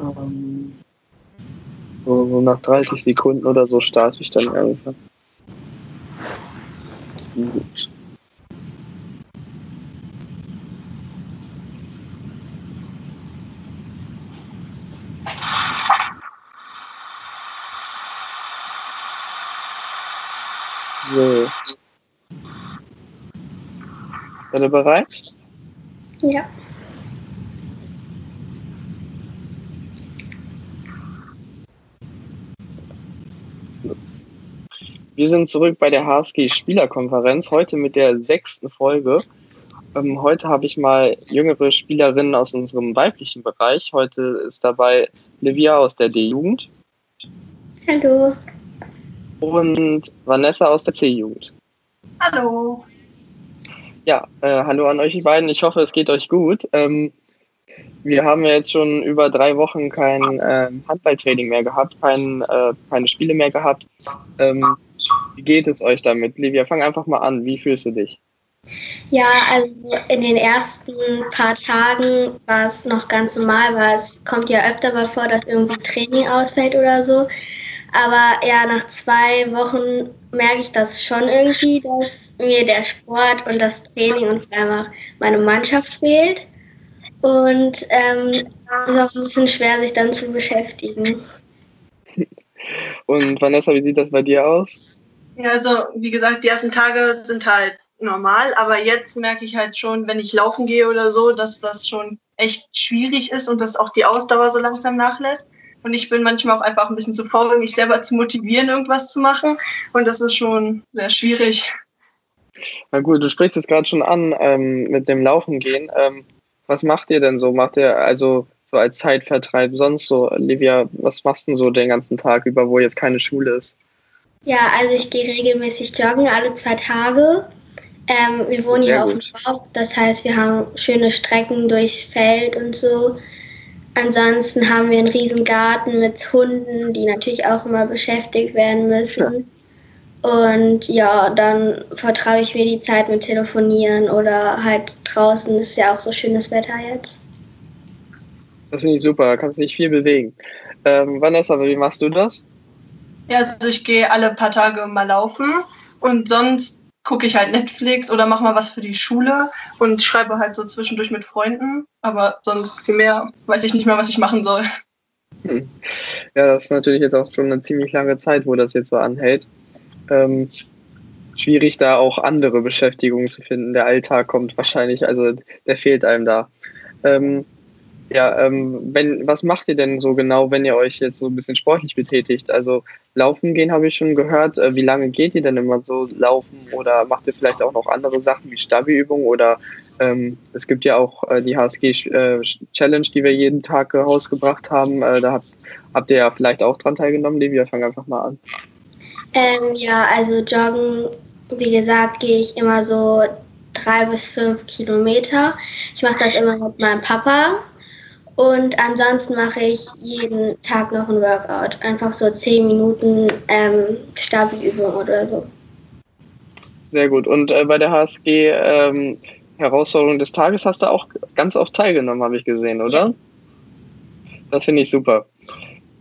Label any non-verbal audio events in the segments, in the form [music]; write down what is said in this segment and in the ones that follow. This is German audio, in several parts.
Ähm, so, nach 30 Sekunden oder so starte ich dann irgendwann. Gut. So. Seid ihr bereit? Ja. Wir sind zurück bei der HSG Spielerkonferenz, heute mit der sechsten Folge. Ähm, heute habe ich mal jüngere Spielerinnen aus unserem weiblichen Bereich. Heute ist dabei Livia aus der D-Jugend. Hallo. Und Vanessa aus der C-Jugend. Hallo. Ja, äh, hallo an euch beiden. Ich hoffe, es geht euch gut. Ähm, wir haben ja jetzt schon über drei Wochen kein äh, Handballtraining mehr gehabt, kein, äh, keine Spiele mehr gehabt. Ähm, wie geht es euch damit? Livia, fang einfach mal an. Wie fühlst du dich? Ja, also in den ersten paar Tagen war es noch ganz normal, weil es kommt ja öfter mal vor, dass irgendwie Training ausfällt oder so. Aber ja, nach zwei Wochen merke ich das schon irgendwie, dass mir der Sport und das Training und vor allem auch meine Mannschaft fehlt. Und ähm, es ist auch ein bisschen schwer, sich dann zu beschäftigen. Und Vanessa, wie sieht das bei dir aus? Ja, also wie gesagt, die ersten Tage sind halt normal, aber jetzt merke ich halt schon, wenn ich laufen gehe oder so, dass das schon echt schwierig ist und dass auch die Ausdauer so langsam nachlässt. Und ich bin manchmal auch einfach ein bisschen zu faul, mich selber zu motivieren, irgendwas zu machen. Und das ist schon sehr schwierig. Na gut, du sprichst es gerade schon an ähm, mit dem Laufen gehen. Ähm, was macht ihr denn so? Macht ihr also so als Zeitvertreib sonst so? Livia, was machst du denn so den ganzen Tag über, wo jetzt keine Schule ist? Ja, also ich gehe regelmäßig joggen, alle zwei Tage. Ähm, wir wohnen Sehr hier auf gut. dem Dorf, das heißt, wir haben schöne Strecken durchs Feld und so. Ansonsten haben wir einen riesen Garten mit Hunden, die natürlich auch immer beschäftigt werden müssen. Und ja, dann vertraue ich mir die Zeit mit Telefonieren oder halt draußen ist ja auch so schönes Wetter jetzt. Das finde ich super, da kannst du dich viel bewegen. Ähm, Vanessa, wie machst du das? Ja, also ich gehe alle paar Tage mal laufen und sonst gucke ich halt Netflix oder mache mal was für die Schule und schreibe halt so zwischendurch mit Freunden. Aber sonst viel mehr weiß ich nicht mehr, was ich machen soll. Hm. Ja, das ist natürlich jetzt auch schon eine ziemlich lange Zeit, wo das jetzt so anhält. Ähm, schwierig, da auch andere Beschäftigungen zu finden. Der Alltag kommt wahrscheinlich, also der fehlt einem da. Ähm, ja, ähm, wenn, was macht ihr denn so genau, wenn ihr euch jetzt so ein bisschen sportlich betätigt? Also laufen gehen habe ich schon gehört. Äh, wie lange geht ihr denn immer so laufen oder macht ihr vielleicht auch noch andere Sachen wie Stabi-Übungen oder ähm, es gibt ja auch äh, die HSG äh, die wir jeden Tag äh, rausgebracht haben. Äh, da habt, habt ihr ja vielleicht auch dran teilgenommen. Livia, fang einfach mal an. Ähm, ja, also joggen, wie gesagt, gehe ich immer so drei bis fünf Kilometer. Ich mache das immer mit meinem Papa. Und ansonsten mache ich jeden Tag noch ein Workout. Einfach so zehn Minuten ähm, Stabi-Übung oder so. Sehr gut. Und äh, bei der HSG ähm, Herausforderung des Tages hast du auch ganz oft teilgenommen, habe ich gesehen, oder? Das finde ich super.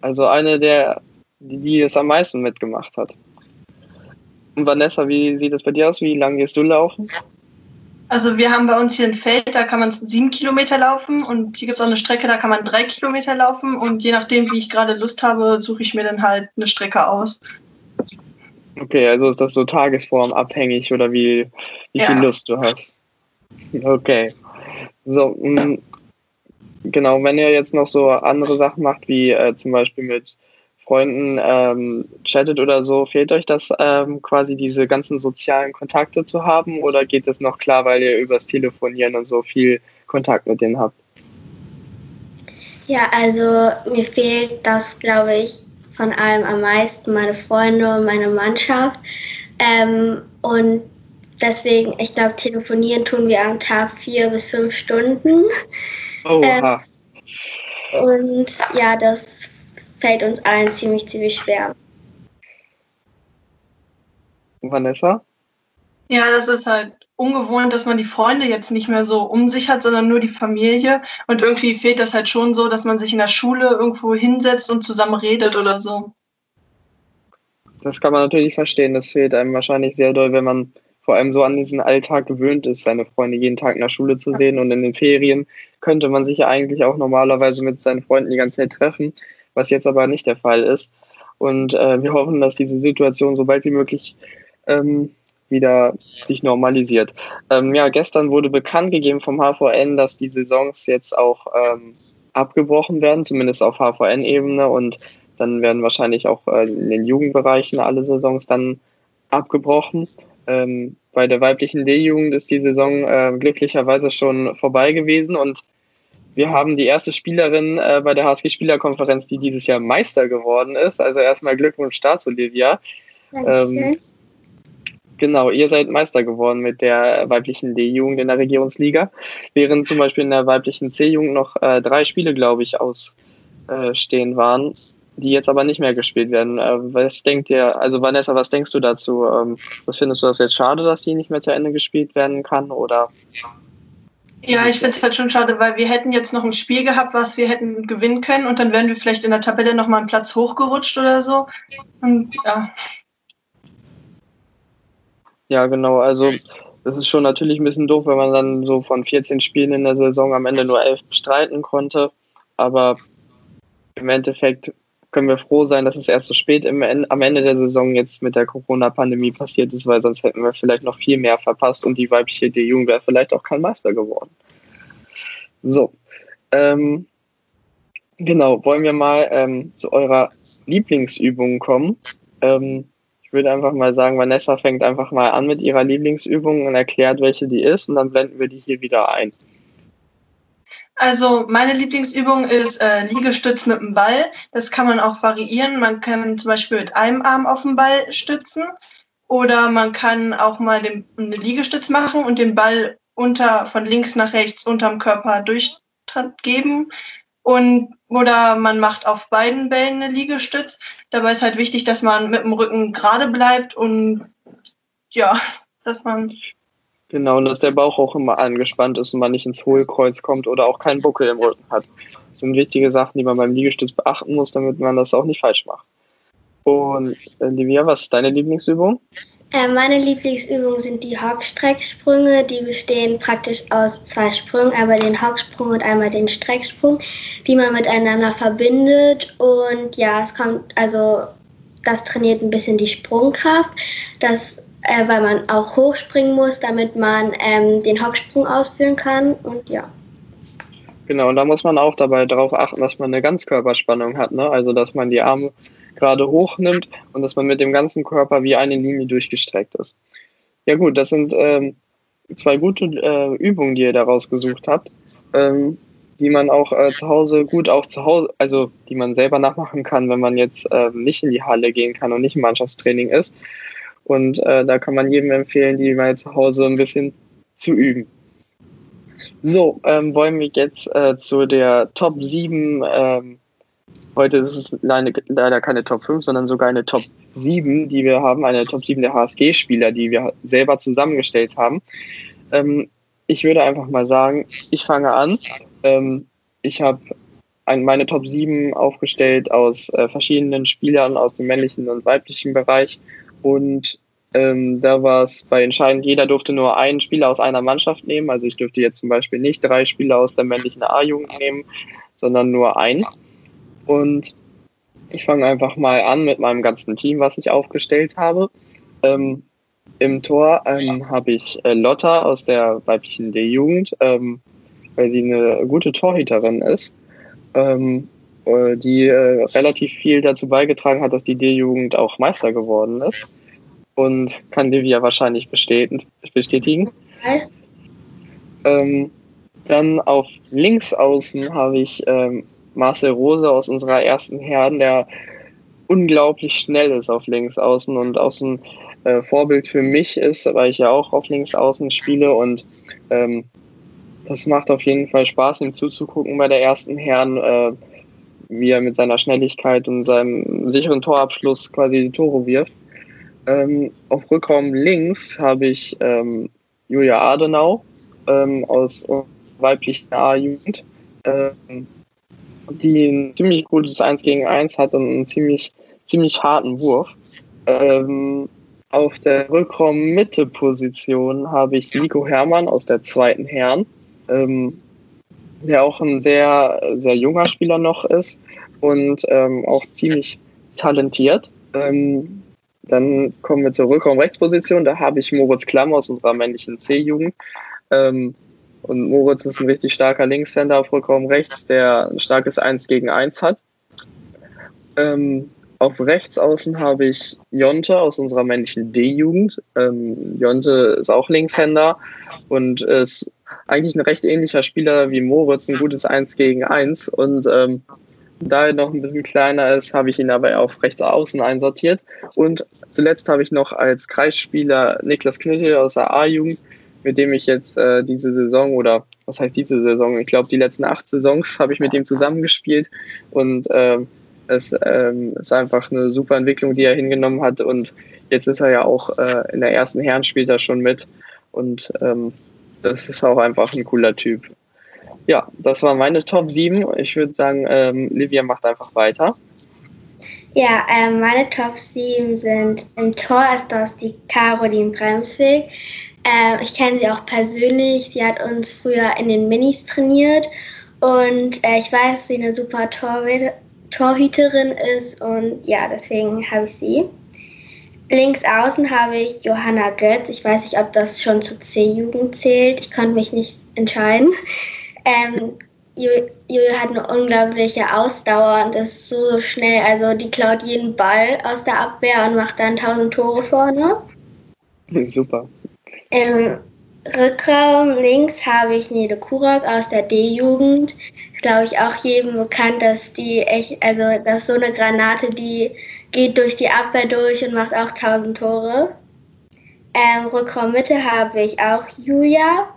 Also eine der, die, die es am meisten mitgemacht hat. Und Vanessa, wie sieht das bei dir aus? Wie lange gehst du laufen? Also wir haben bei uns hier ein Feld, da kann man sieben Kilometer laufen und hier gibt es auch eine Strecke, da kann man drei Kilometer laufen und je nachdem, wie ich gerade Lust habe, suche ich mir dann halt eine Strecke aus. Okay, also ist das so tagesformabhängig oder wie, wie viel Ja. Lust du hast? Okay. So, mh, genau, wenn ihr jetzt noch so andere Sachen macht, wie äh, zum Beispiel mit Freunden ähm, chattet oder so, fehlt euch das ähm, quasi diese ganzen sozialen Kontakte zu haben oder geht das noch klar, weil ihr übers Telefonieren und so viel Kontakt mit denen habt? Ja, also mir fehlt das, glaube ich, von allem am meisten, meine Freunde und meine Mannschaft. Ähm, und deswegen, ich glaube, telefonieren tun wir am Tag vier bis fünf Stunden. Oha. Und ja, das fällt uns allen ziemlich, ziemlich schwer. Vanessa? Ja, das ist halt ungewohnt, dass man die Freunde jetzt nicht mehr so um sich hat, sondern nur die Familie. Und irgendwie fehlt das halt schon so, dass man sich in der Schule irgendwo hinsetzt und zusammen redet oder so. Das kann man natürlich verstehen. Das fehlt einem wahrscheinlich sehr doll, wenn man vor allem so an diesen Alltag gewöhnt ist, seine Freunde jeden Tag in der Schule zu sehen. Und in den Ferien könnte man sich ja eigentlich auch normalerweise mit seinen Freunden die ganze Zeit treffen, was jetzt aber nicht der Fall ist. Und äh, wir hoffen, dass diese Situation so bald wie möglich ähm, wieder sich normalisiert. Ähm, ja, gestern wurde bekannt gegeben vom HVN, dass die Saisons jetzt auch ähm, abgebrochen werden, zumindest auf HVN-Ebene und dann werden wahrscheinlich auch äh, in den Jugendbereichen alle Saisons dann abgebrochen. Ähm, bei der weiblichen D-Jugend ist die Saison äh, glücklicherweise schon vorbei gewesen und wir haben die erste Spielerin äh, bei der HSG-Spielerkonferenz, die dieses Jahr Meister geworden ist. Also erstmal Glückwunsch dazu, Olivia. Ähm, Genau, ihr seid Meister geworden mit der weiblichen D-Jugend in der Regierungsliga, während zum Beispiel in der weiblichen C-Jugend noch äh, drei Spiele, glaube ich, ausstehen äh, waren, die jetzt aber nicht mehr gespielt werden. Äh, was denkt ihr, also Vanessa, was denkst du dazu? Ähm, was findest du das jetzt schade, dass die nicht mehr zu Ende gespielt werden kann oder? Ja, ich finde es halt schon schade, weil wir hätten jetzt noch ein Spiel gehabt, was wir hätten gewinnen können und dann wären wir vielleicht in der Tabelle noch mal einen Platz hochgerutscht oder so. Und ja. Ja, genau. Also das ist schon natürlich ein bisschen doof, wenn man dann so von 14 Spielen in der Saison am Ende nur elf bestreiten konnte. Aber im Endeffekt können wir froh sein, dass es erst so spät im, am Ende der Saison jetzt mit der Corona-Pandemie passiert ist, weil sonst hätten wir vielleicht noch viel mehr verpasst und die weibliche D-Jugend wäre vielleicht auch kein Meister geworden. So. Ähm, genau, wollen wir mal ähm, zu eurer Lieblingsübung kommen. Ähm, ich würde einfach mal sagen, Vanessa fängt einfach mal an mit ihrer Lieblingsübung und erklärt, welche die ist und dann blenden wir die hier wieder ein. Also meine Lieblingsübung ist äh, Liegestütz mit dem Ball. Das kann man auch variieren. Man kann zum Beispiel mit einem Arm auf den Ball stützen oder man kann auch mal den, eine Liegestütz machen und den Ball unter von links nach rechts unterm Körper durchgeben und oder man macht auf beiden Bällen eine Liegestütz. Dabei ist halt wichtig, dass man mit dem Rücken gerade bleibt und ja, [laughs] dass man. Genau, und dass der Bauch auch immer angespannt ist und man nicht ins Hohlkreuz kommt oder auch keinen Buckel im Rücken hat. Das sind wichtige Sachen, die man beim Liegestütz beachten muss, damit man das auch nicht falsch macht. Und Livia, was ist deine Lieblingsübung? Äh, meine Lieblingsübungen sind die Hockstrecksprünge. Die bestehen praktisch aus zwei Sprüngen, einmal den Hocksprung und einmal den Strecksprung, die man miteinander verbindet. Und ja, es kommt, also das trainiert ein bisschen die Sprungkraft, das, äh, weil man auch hochspringen muss, damit man ähm, den Hocksprung ausführen kann. Und ja. Genau, und da muss man auch dabei darauf achten, dass man eine Ganzkörperspannung hat, ne? Also dass man die Arme gerade hochnimmt und dass man mit dem ganzen Körper wie eine Linie durchgestreckt ist. Ja gut, das sind ähm, zwei gute äh, Übungen, die ihr da rausgesucht habt, ähm, die man auch äh, zu Hause gut auch zu Hause, also die man selber nachmachen kann, wenn man jetzt äh, nicht in die Halle gehen kann und nicht im Mannschaftstraining ist. Und äh, da kann man jedem empfehlen, die mal zu Hause ein bisschen zu üben. So, ähm, wollen wir jetzt äh, zu der Top 7 ähm, Heute ist es leider keine Top 5, sondern sogar eine Top 7, die wir haben, eine Top 7 der HSG-Spieler, die wir selber zusammengestellt haben. Ähm, ich würde einfach mal sagen, ich fange an. Ähm, ich habe meine Top 7 aufgestellt aus äh, verschiedenen Spielern aus dem männlichen und weiblichen Bereich. Und ähm, da war es bei entscheidend, jeder durfte nur einen Spieler aus einer Mannschaft nehmen. Also ich dürfte jetzt zum Beispiel nicht drei Spieler aus der männlichen A-Jugend nehmen, sondern nur einen. Und ich fange einfach mal an mit meinem ganzen Team, was ich aufgestellt habe. Ähm, Im Tor ähm, habe ich äh, Lotta aus der weiblichen D-Jugend, ähm, weil sie eine gute Torhüterin ist, ähm, äh, die äh, relativ viel dazu beigetragen hat, dass die D-Jugend auch Meister geworden ist. Und kann Livia wahrscheinlich bestätigen. Ähm, dann auf links außen habe ich ähm, Marcel Rose aus unserer ersten Herren, der unglaublich schnell ist auf links außen und auch so ein äh, Vorbild für mich ist, weil ich ja auch auf links außen spiele und ähm, das macht auf jeden Fall Spaß, ihm zuzugucken bei der ersten Herren, äh, wie er mit seiner Schnelligkeit und seinem sicheren Torabschluss quasi die Tore wirft. Ähm, auf Rückraum links habe ich ähm, Julia Adenau ähm, aus weiblichen A-Jugend, ähm, die ein ziemlich gutes 1 gegen 1 hat und einen ziemlich, ziemlich harten Wurf. Ähm, auf der Rückraum-Mitte-Position habe ich Nico Hermann aus der zweiten Herren, ähm, der auch ein sehr, sehr junger Spieler noch ist und ähm, auch ziemlich talentiert. Ähm, dann kommen wir zur Rückraum-Rechtsposition. Da habe ich Moritz Klamm aus unserer männlichen C-Jugend. Ähm, und Moritz ist ein richtig starker Linkshänder auf Rückraum rechts, der ein starkes 1 gegen 1 hat. Ähm, auf rechts außen habe ich Jonte aus unserer männlichen D-Jugend. Ähm, Jonte ist auch Linkshänder und ist eigentlich ein recht ähnlicher Spieler wie Moritz, ein gutes 1 gegen 1. Und ähm, da er noch ein bisschen kleiner ist, habe ich ihn aber auf rechts außen einsortiert. Und zuletzt habe ich noch als Kreisspieler Niklas Knüttel aus der A-Jugend, mit dem ich jetzt äh, diese Saison oder was heißt diese Saison? Ich glaube, die letzten acht Saisons habe ich mit ihm zusammengespielt und ähm, es ähm, ist einfach eine super Entwicklung, die er hingenommen hat. Und jetzt ist er ja auch äh, in der ersten Herren spielt er schon mit. Und ähm, das ist auch einfach ein cooler Typ. Ja, das war meine Top 7. Ich würde sagen, ähm, Livia macht einfach weiter. Ja, ähm, meine Top 7 sind im Tor ist das die Caroline Bremsweg. Äh, ich kenne sie auch persönlich. Sie hat uns früher in den Minis trainiert und äh, ich weiß, dass sie eine super Torhüterin ist und ja, deswegen habe ich sie. Links außen habe ich Johanna Götz. Ich weiß nicht, ob das schon zur C-Jugend zählt. Ich konnte mich nicht entscheiden. Ähm, Julia hat eine unglaubliche Ausdauer und ist so, so schnell. Also die klaut jeden Ball aus der Abwehr und macht dann tausend Tore vorne. [laughs] Super. Ähm, Rückraum links habe ich Nede Kurak aus der D-Jugend. Ist, glaube ich, auch jedem bekannt, dass die echt, also das ist so eine Granate, die geht durch die Abwehr durch und macht auch 1000 Tore. Ähm, Rückraum Mitte habe ich auch Julia.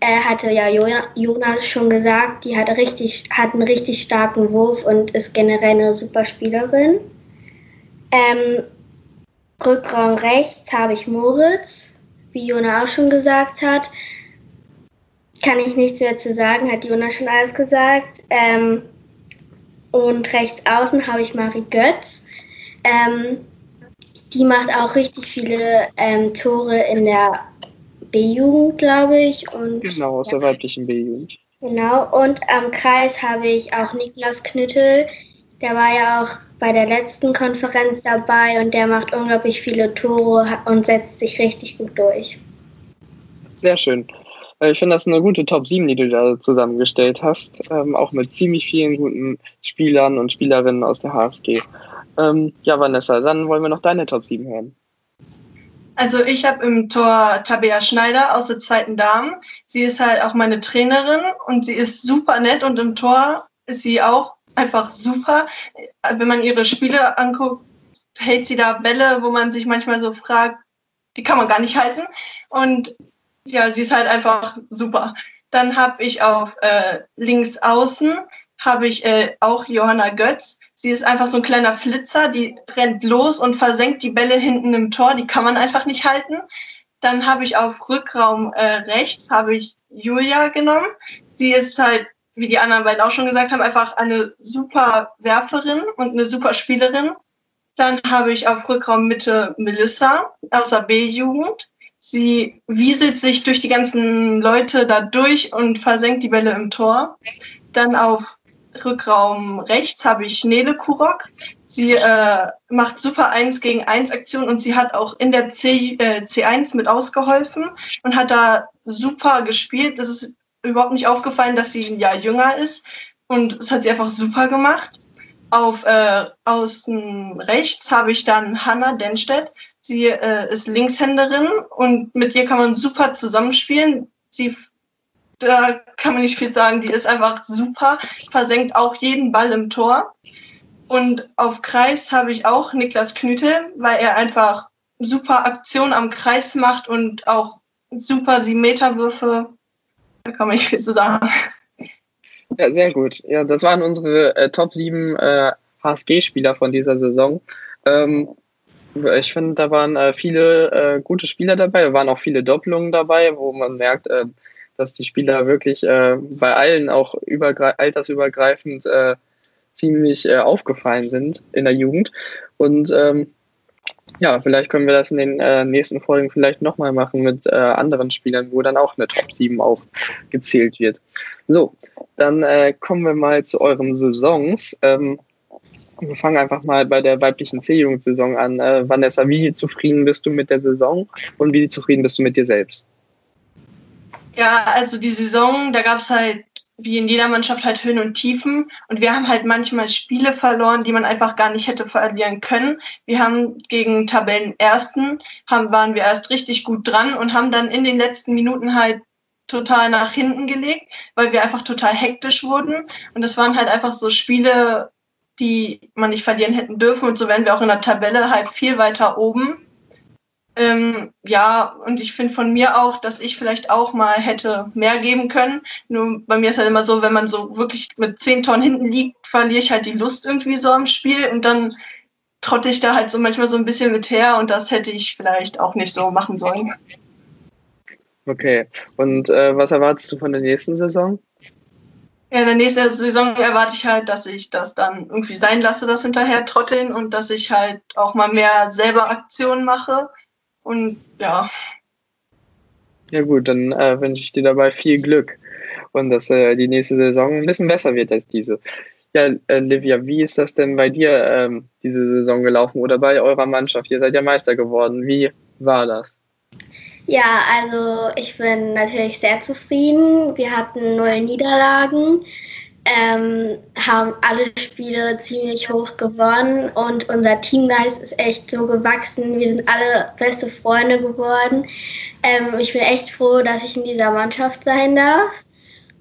Er hatte ja Jonas schon gesagt, die hat, richtig, hat einen richtig starken Wurf und ist generell eine super Spielerin. Ähm, Rückraum rechts habe ich Moritz wie Jona auch schon gesagt hat, kann ich nichts mehr zu sagen, hat Jona schon alles gesagt. Ähm, und rechts außen habe ich Marie Götz. Ähm, die macht auch richtig viele ähm, Tore in der B-Jugend, glaube ich. Und, genau, aus der weiblichen B-Jugend. Genau, und am Kreis habe ich auch Niklas Knüttel. Der war ja auch bei der letzten Konferenz dabei und der macht unglaublich viele Tore und setzt sich richtig gut durch. Sehr schön. Äh, ich finde, das ist eine gute Top 7, die du da zusammengestellt hast. Ähm, auch mit ziemlich vielen guten Spielern und Spielerinnen aus der HSG. Ähm, ja, Vanessa, dann wollen wir noch deine Top 7 hören. Also ich habe im Tor Tabea Schneider aus der zweiten Damen. Sie ist halt auch meine Trainerin und sie ist super nett und im Tor ist sie auch einfach super. Wenn man ihre Spiele anguckt, hält sie da Bälle, wo man sich manchmal so fragt, die kann man gar nicht halten. Und ja, sie ist halt einfach super. Dann habe ich auf äh, links außen habe ich äh, auch Johanna Götz. Sie ist einfach so ein kleiner Flitzer, die rennt los und versenkt die Bälle hinten im Tor. Die kann man einfach nicht halten. Dann habe ich auf Rückraum äh, rechts habe ich Julia genommen. Sie ist halt wie die anderen beiden auch schon gesagt haben, einfach eine super Werferin und eine super Spielerin. Dann habe ich auf Rückraum Mitte Melissa aus der B-Jugend. Sie wieselt sich durch die ganzen Leute da durch und versenkt die Bälle im Tor. Dann auf Rückraum rechts habe ich Nele Kurok. Sie äh, macht super 1 gegen 1 Aktion und sie hat auch in der C, äh, C1 mit ausgeholfen und hat da super gespielt. Das ist überhaupt nicht aufgefallen, dass sie ein Jahr jünger ist. Und das hat sie einfach super gemacht. Auf äh, außen rechts habe ich dann Hannah Denstedt. Sie äh, ist Linkshänderin und mit ihr kann man super zusammenspielen. Sie, da kann man nicht viel sagen, die ist einfach super, versenkt auch jeden Ball im Tor. Und auf Kreis habe ich auch Niklas Knüte, weil er einfach super Aktionen am Kreis macht und auch super sie Meterwürfe da kann man nicht viel zu sagen. Ja, sehr gut. Ja, das waren unsere äh, Top 7 äh, HSG-Spieler von dieser Saison. Ähm, ich finde, da waren äh, viele äh, gute Spieler dabei, da waren auch viele Doppelungen dabei, wo man merkt, äh, dass die Spieler wirklich äh, bei allen auch altersübergreifend äh, ziemlich äh, aufgefallen sind in der Jugend. Und ähm, ja, vielleicht können wir das in den äh, nächsten Folgen vielleicht nochmal machen mit äh, anderen Spielern, wo dann auch eine Top 7 aufgezählt wird. So, dann äh, kommen wir mal zu euren Saisons. Ähm, wir fangen einfach mal bei der weiblichen C-Jugendsaison an. Vanessa, wie zufrieden bist du mit der Saison und wie zufrieden bist du mit dir selbst? Ja, also die Saison, da gab es halt wie in jeder Mannschaft halt Höhen und Tiefen. Und wir haben halt manchmal Spiele verloren, die man einfach gar nicht hätte verlieren können. Wir haben gegen Tabellenersten, haben, waren wir erst richtig gut dran und haben dann in den letzten Minuten halt total nach hinten gelegt, weil wir einfach total hektisch wurden. Und das waren halt einfach so Spiele, die man nicht verlieren hätten dürfen. Und so wären wir auch in der Tabelle halt viel weiter oben. Ähm, ja, und ich finde von mir auch, dass ich vielleicht auch mal hätte mehr geben können. Nur bei mir ist halt immer so, wenn man so wirklich mit zehn Tonnen hinten liegt, verliere ich halt die Lust irgendwie so am Spiel und dann trotte ich da halt so manchmal so ein bisschen mit her und das hätte ich vielleicht auch nicht so machen sollen. Okay, und äh, was erwartest du von der nächsten Saison? Ja, in der nächsten Saison erwarte ich halt, dass ich das dann irgendwie sein lasse, das hinterher trotteln und dass ich halt auch mal mehr selber Aktionen mache und ja. Ja gut, dann äh, wünsche ich dir dabei viel Glück und dass äh, die nächste Saison ein bisschen besser wird als diese. Ja, äh, Livia, wie ist das denn bei dir ähm, diese Saison gelaufen oder bei eurer Mannschaft? Ihr seid ja Meister geworden. Wie war das? Ja, also ich bin natürlich sehr zufrieden. Wir hatten neue Niederlagen ähm, haben alle Spiele ziemlich hoch gewonnen und unser Teamgeist ist echt so gewachsen. Wir sind alle beste Freunde geworden. Ähm, ich bin echt froh, dass ich in dieser Mannschaft sein darf.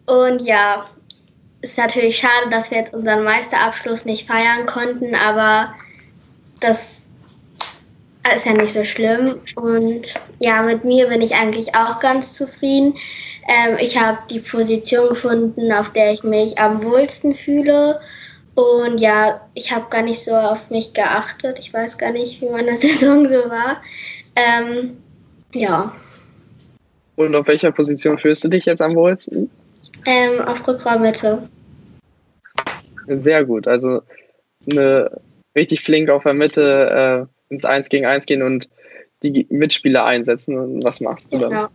Und ja, ist natürlich schade, dass wir jetzt unseren Meisterabschluss nicht feiern konnten, aber das ist ja nicht so schlimm. Und ja, mit mir bin ich eigentlich auch ganz zufrieden. Ähm, ich habe die Position gefunden, auf der ich mich am wohlsten fühle. Und ja, ich habe gar nicht so auf mich geachtet. Ich weiß gar nicht, wie meine [laughs] Saison so war. Ähm, ja. Und auf welcher Position fühlst du dich jetzt am wohlsten? Ähm, auf Rückraummitte. Sehr gut. Also eine richtig flink auf der Mitte äh, ins Eins gegen Eins gehen und die Mitspieler einsetzen. Und was machst du dann? Genau.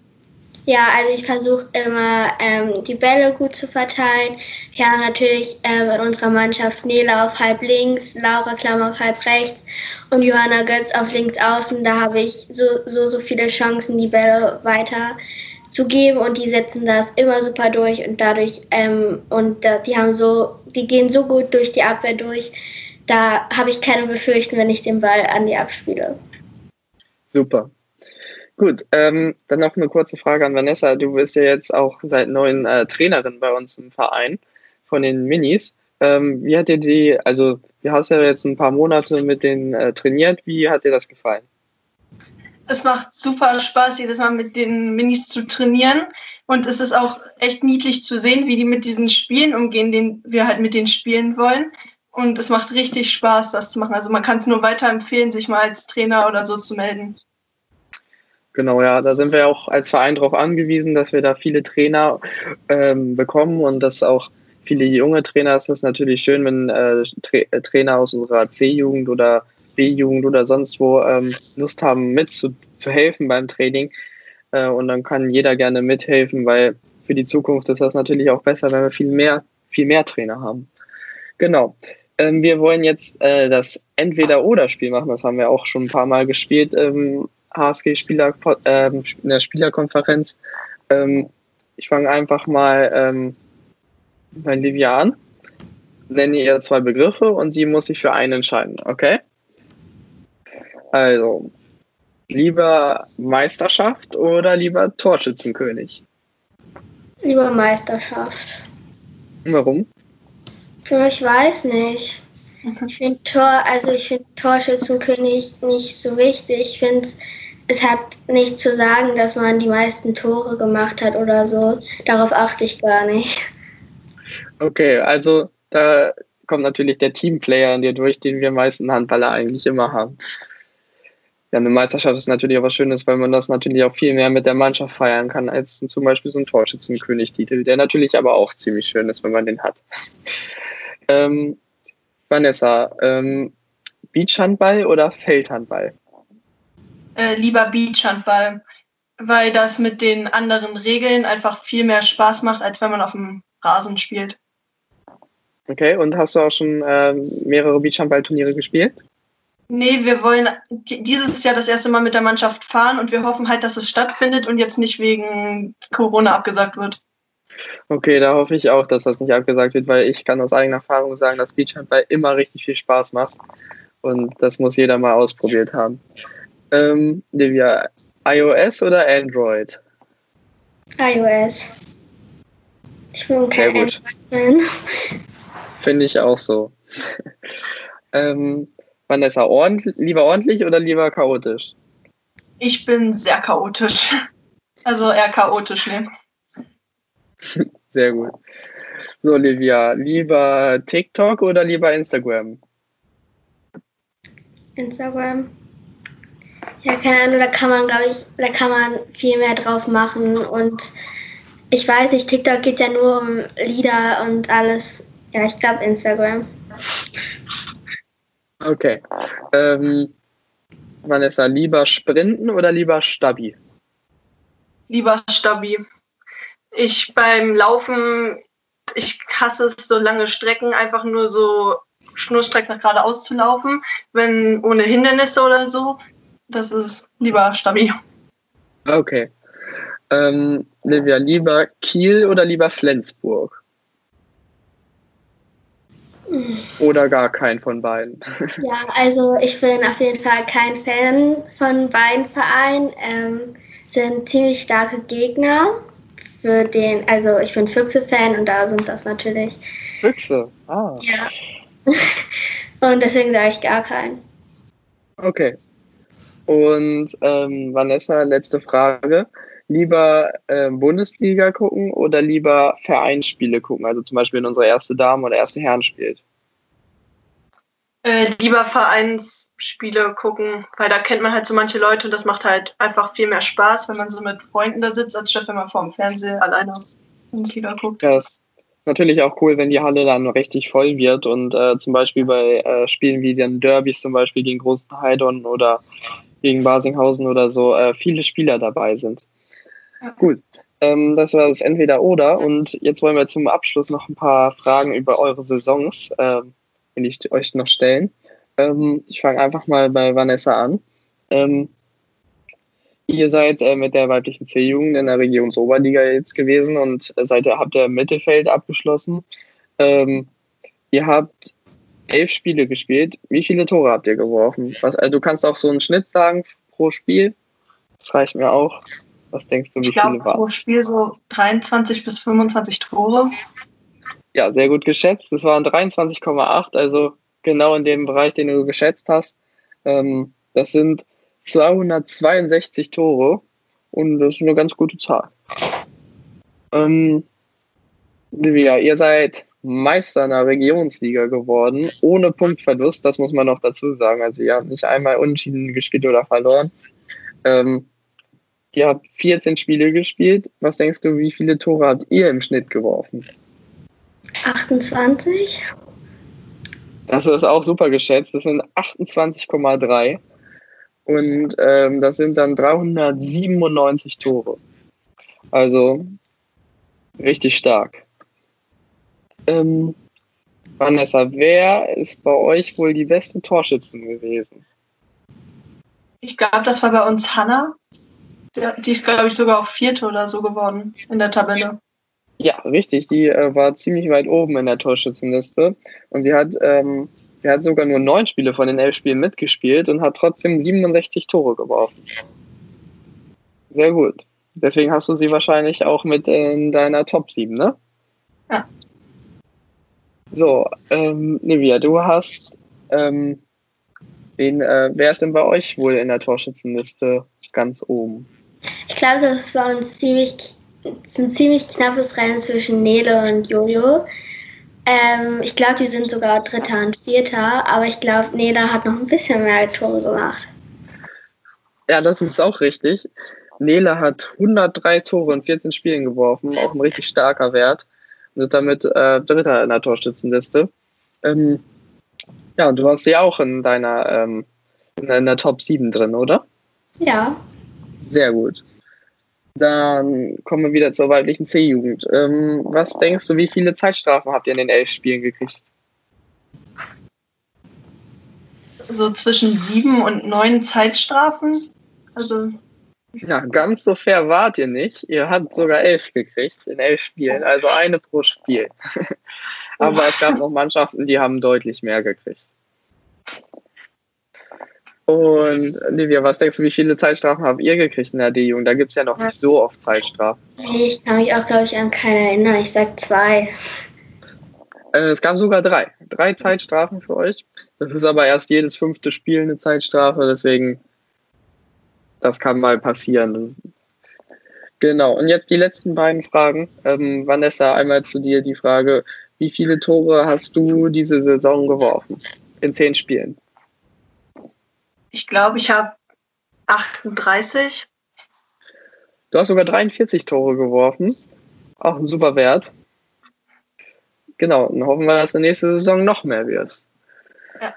Ja, also ich versuche immer ähm, die Bälle gut zu verteilen. Wir haben natürlich ähm, in unserer Mannschaft Nela auf halb links, Laura Klamm auf halb rechts und Johanna Götz auf links außen. Da habe ich so, so, so viele Chancen, die Bälle weiter zu geben und die setzen das immer super durch und dadurch ähm, und da, die haben so, die gehen so gut durch die Abwehr durch. Da habe ich keine Befürchtung, wenn ich den Ball an die abspiele. Super. Gut, ähm, dann noch eine kurze Frage an Vanessa. Du bist ja jetzt auch seit neun äh, Trainerin bei uns im Verein von den Minis. Ähm, wie hat dir die, also du hast ja jetzt ein paar Monate mit denen äh, trainiert. Wie hat dir das gefallen? Es macht super Spaß, jedes Mal mit den Minis zu trainieren. Und es ist auch echt niedlich zu sehen, wie die mit diesen Spielen umgehen, den wir halt mit denen spielen wollen. Und es macht richtig Spaß, das zu machen. Also man kann es nur weiterempfehlen, sich mal als Trainer oder so zu melden. Genau, ja, da sind wir auch als Verein darauf angewiesen, dass wir da viele Trainer ähm, bekommen und dass auch viele junge Trainer. Es ist natürlich schön, wenn äh, Tra äh, Trainer aus unserer C-Jugend oder B-Jugend oder sonst wo ähm, Lust haben, mitzuhelfen beim Training. Äh, und dann kann jeder gerne mithelfen, weil für die Zukunft ist das natürlich auch besser, wenn wir viel mehr, viel mehr Trainer haben. Genau. Ähm, wir wollen jetzt äh, das Entweder-Oder-Spiel machen. Das haben wir auch schon ein paar Mal gespielt. Ähm, HSG-Spieler äh, in der Spielerkonferenz. Ähm, ich fange einfach mal ähm, bei Livia an, nenne ihr zwei Begriffe und sie muss sich für einen entscheiden, okay? Also, lieber Meisterschaft oder lieber Torschützenkönig? Lieber Meisterschaft. Warum? Ich weiß nicht. Ich finde Tor, also ich finde Torschützenkönig nicht so wichtig. Ich finde es hat nichts zu sagen, dass man die meisten Tore gemacht hat oder so. Darauf achte ich gar nicht. Okay, also da kommt natürlich der Teamplayer in dir durch, den wir meisten Handballer eigentlich immer haben. ja, eine Meisterschaft ist natürlich auch was Schönes, weil man das natürlich auch viel mehr mit der Mannschaft feiern kann, als zum Beispiel so ein Torschützenkönig-Titel, der natürlich aber auch ziemlich schön ist, wenn man den hat. Ähm, Vanessa, ähm, Beachhandball oder Feldhandball? Äh, lieber Beachhandball, weil das mit den anderen Regeln einfach viel mehr Spaß macht, als wenn man auf dem Rasen spielt. Okay, und hast du auch schon äh, mehrere Beachhandball-Turniere gespielt? Nee, wir wollen dieses Jahr das erste Mal mit der Mannschaft fahren und wir hoffen halt, dass es stattfindet und jetzt nicht wegen Corona abgesagt wird. Okay, da hoffe ich auch, dass das nicht abgesagt wird, weil ich kann aus eigener Erfahrung sagen, dass Beachhandball immer richtig viel Spaß macht und das muss jeder mal ausprobiert haben. Ähm, Livia, iOS oder Android? iOS. Ich bin kein Android-Fan. Finde ich auch so. [laughs] ähm, Vanessa, ordentlich, lieber ordentlich oder lieber chaotisch? Ich bin sehr chaotisch. Also eher chaotisch, ne? [laughs] Sehr gut. So, Livia, lieber TikTok oder lieber Instagram? Instagram. Ja, keine Ahnung, da kann man, glaube ich, da kann man viel mehr drauf machen. Und ich weiß nicht, TikTok geht ja nur um Lieder und alles. Ja, ich glaube Instagram. Okay. Ähm, Vanessa, lieber sprinten oder lieber Stabi? Lieber Stabi. Ich beim Laufen, ich hasse es, so lange Strecken einfach nur so schnurstracks nach geradeaus zu laufen, wenn ohne Hindernisse oder so. Das ist lieber Stabi. Okay. Ähm, Livia, lieber Kiel oder lieber Flensburg? Oder gar kein von beiden? [laughs] Ja, also ich bin auf jeden Fall kein Fan von beiden Vereinen. Ähm, sind ziemlich starke Gegner für den, also ich bin Füchse-Fan und da sind das natürlich. Füchse, ah. Ja. [laughs] und deswegen sage ich gar keinen. Okay. Und ähm, Vanessa, letzte Frage. Lieber äh, Bundesliga gucken oder lieber Vereinsspiele gucken? Also zum Beispiel, wenn unsere erste Dame oder erste Herren spielt. Äh, lieber Vereinsspiele gucken, weil da kennt man halt so manche Leute und das macht halt einfach viel mehr Spaß, wenn man so mit Freunden da sitzt, als statt wenn man vor dem Fernseher alleine Bundesliga guckt. Ja, das ist natürlich auch cool, wenn die Halle dann richtig voll wird und äh, zum Beispiel bei äh, Spielen wie den Derbys zum Beispiel gegen Großen Heidon oder gegen Basinghausen oder so äh, viele Spieler dabei sind. Ja. Gut, ähm, das war das Entweder-Oder und jetzt wollen wir zum Abschluss noch ein paar Fragen über eure Saisons ähm, will ich euch noch stellen. Ähm, ich fange einfach mal bei Vanessa an. Ähm, ihr seid äh, mit der weiblichen C-Jugend in der Regionsoberliga jetzt gewesen und äh, seid, habt ihr Mittelfeld abgeschlossen. Ähm, ihr habt elf Spiele gespielt. Wie viele Tore habt ihr geworfen? Was, also du kannst auch so einen Schnitt sagen pro Spiel. Das reicht mir auch. Was denkst du, wie ich glaub, viele waren? Pro Spiel so 23 bis 25 Tore. Ja, sehr gut geschätzt. Es waren 23,8, also genau in dem Bereich, den du geschätzt hast. Ähm, das sind 262 Tore und das ist eine ganz gute Zahl. Ähm, ja, ihr seid Meister einer Regionsliga geworden, ohne Punktverlust, das muss man noch dazu sagen. Also ihr habt nicht einmal unentschieden gespielt oder verloren. Ähm, ihr habt 14 Spiele gespielt. Was denkst du, wie viele Tore habt ihr im Schnitt geworfen? 28. Das ist auch super geschätzt. Das sind 28,3. Und ähm, das sind dann 397 Tore. Also richtig stark. Ähm, Vanessa, wer ist bei euch wohl die beste Torschützin gewesen? Ich glaube, das war bei uns Hanna. Die ist, glaube ich, sogar auch Vierte oder so geworden in der Tabelle. Ja, richtig. Die äh, war ziemlich weit oben in der Torschützenliste. Und sie hat, ähm, sie hat sogar nur neun Spiele von den elf Spielen mitgespielt und hat trotzdem 67 Tore geworfen. Sehr gut. Deswegen hast du sie wahrscheinlich auch mit in deiner Top 7, ne? Ja. So, ähm, Livia, du hast ähm, den, äh, wer ist denn bei euch wohl in der Torschützenliste ganz oben? Ich glaube, das bei uns ziemlich ein ziemlich knappes Rennen zwischen Nele und Jojo. Ähm, ich glaube, die sind sogar Dritter und Vierter, aber ich glaube, Nele hat noch ein bisschen mehr Tore gemacht. Ja, das ist auch richtig. Nele hat 103 Tore in 14 Spielen geworfen, auch ein richtig starker Wert. Und ist damit äh, Dritter in der Torschützenliste. Ähm, ja, und du hast sie auch in deiner ähm, in der Top 7 drin, oder? Ja. Sehr gut. Dann kommen wir wieder zur weiblichen C-Jugend. Ähm, was denkst du, wie viele Zeitstrafen habt ihr in den elf Spielen gekriegt? So zwischen sieben und neun Zeitstrafen. Also. Ja, ganz so fair wart ihr nicht. Ihr habt sogar elf gekriegt in elf Spielen, also eine pro Spiel. [laughs] Aber es gab noch Mannschaften, die haben deutlich mehr gekriegt. Und Livia, was denkst du, wie viele Zeitstrafen habt ihr gekriegt in der D-Jugend? Da gibt es ja noch nicht so oft Zeitstrafen. Ich kann mich auch, glaube ich, an keine erinnern. Ich sag zwei. Äh, es gab sogar drei. Drei Zeitstrafen für euch. Das ist aber erst jedes fünfte Spiel eine Zeitstrafe, deswegen, das kann mal passieren. Genau, und jetzt die letzten beiden Fragen. Ähm, Vanessa, einmal zu dir die Frage, wie viele Tore hast du diese Saison geworfen? In zehn Spielen. Ich glaube, ich habe 38. Du hast sogar 43 Tore geworfen. Auch ein super Wert. Genau, dann hoffen wir, dass der nächste Saison noch mehr wird. Ja.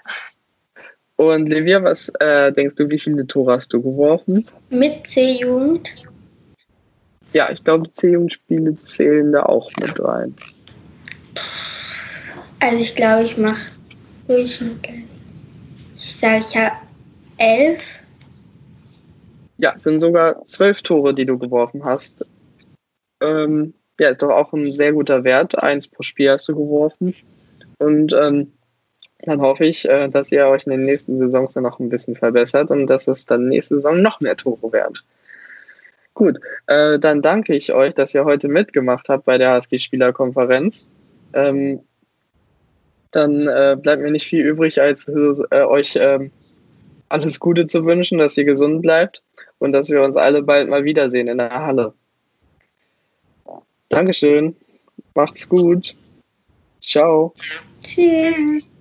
Und Livia, was äh, denkst du, wie viele Tore hast du geworfen? Mit C-Jugend? Ja, ich glaube, C-Jugendspiele zählen da auch mit rein. Also ich glaube, ich mache durchschnittlich. Ich sage, ich habe elf. Ja, es sind sogar zwölf Tore, die du geworfen hast. Ähm, ja, ist doch auch ein sehr guter Wert. Eins pro Spiel hast du geworfen. Und ähm, dann hoffe ich, äh, dass ihr euch in den nächsten Saisons dann noch ein bisschen verbessert und dass es dann nächste Saison noch mehr Tore werden. Gut, äh, dann danke ich euch, dass ihr heute mitgemacht habt bei der HSG-Spielerkonferenz. Ähm, dann äh, bleibt mir nicht viel übrig, als äh, euch ähm, alles Gute zu wünschen, dass ihr gesund bleibt und dass wir uns alle bald mal wiedersehen in der Halle. Dankeschön. Macht's gut. Ciao. Tschüss.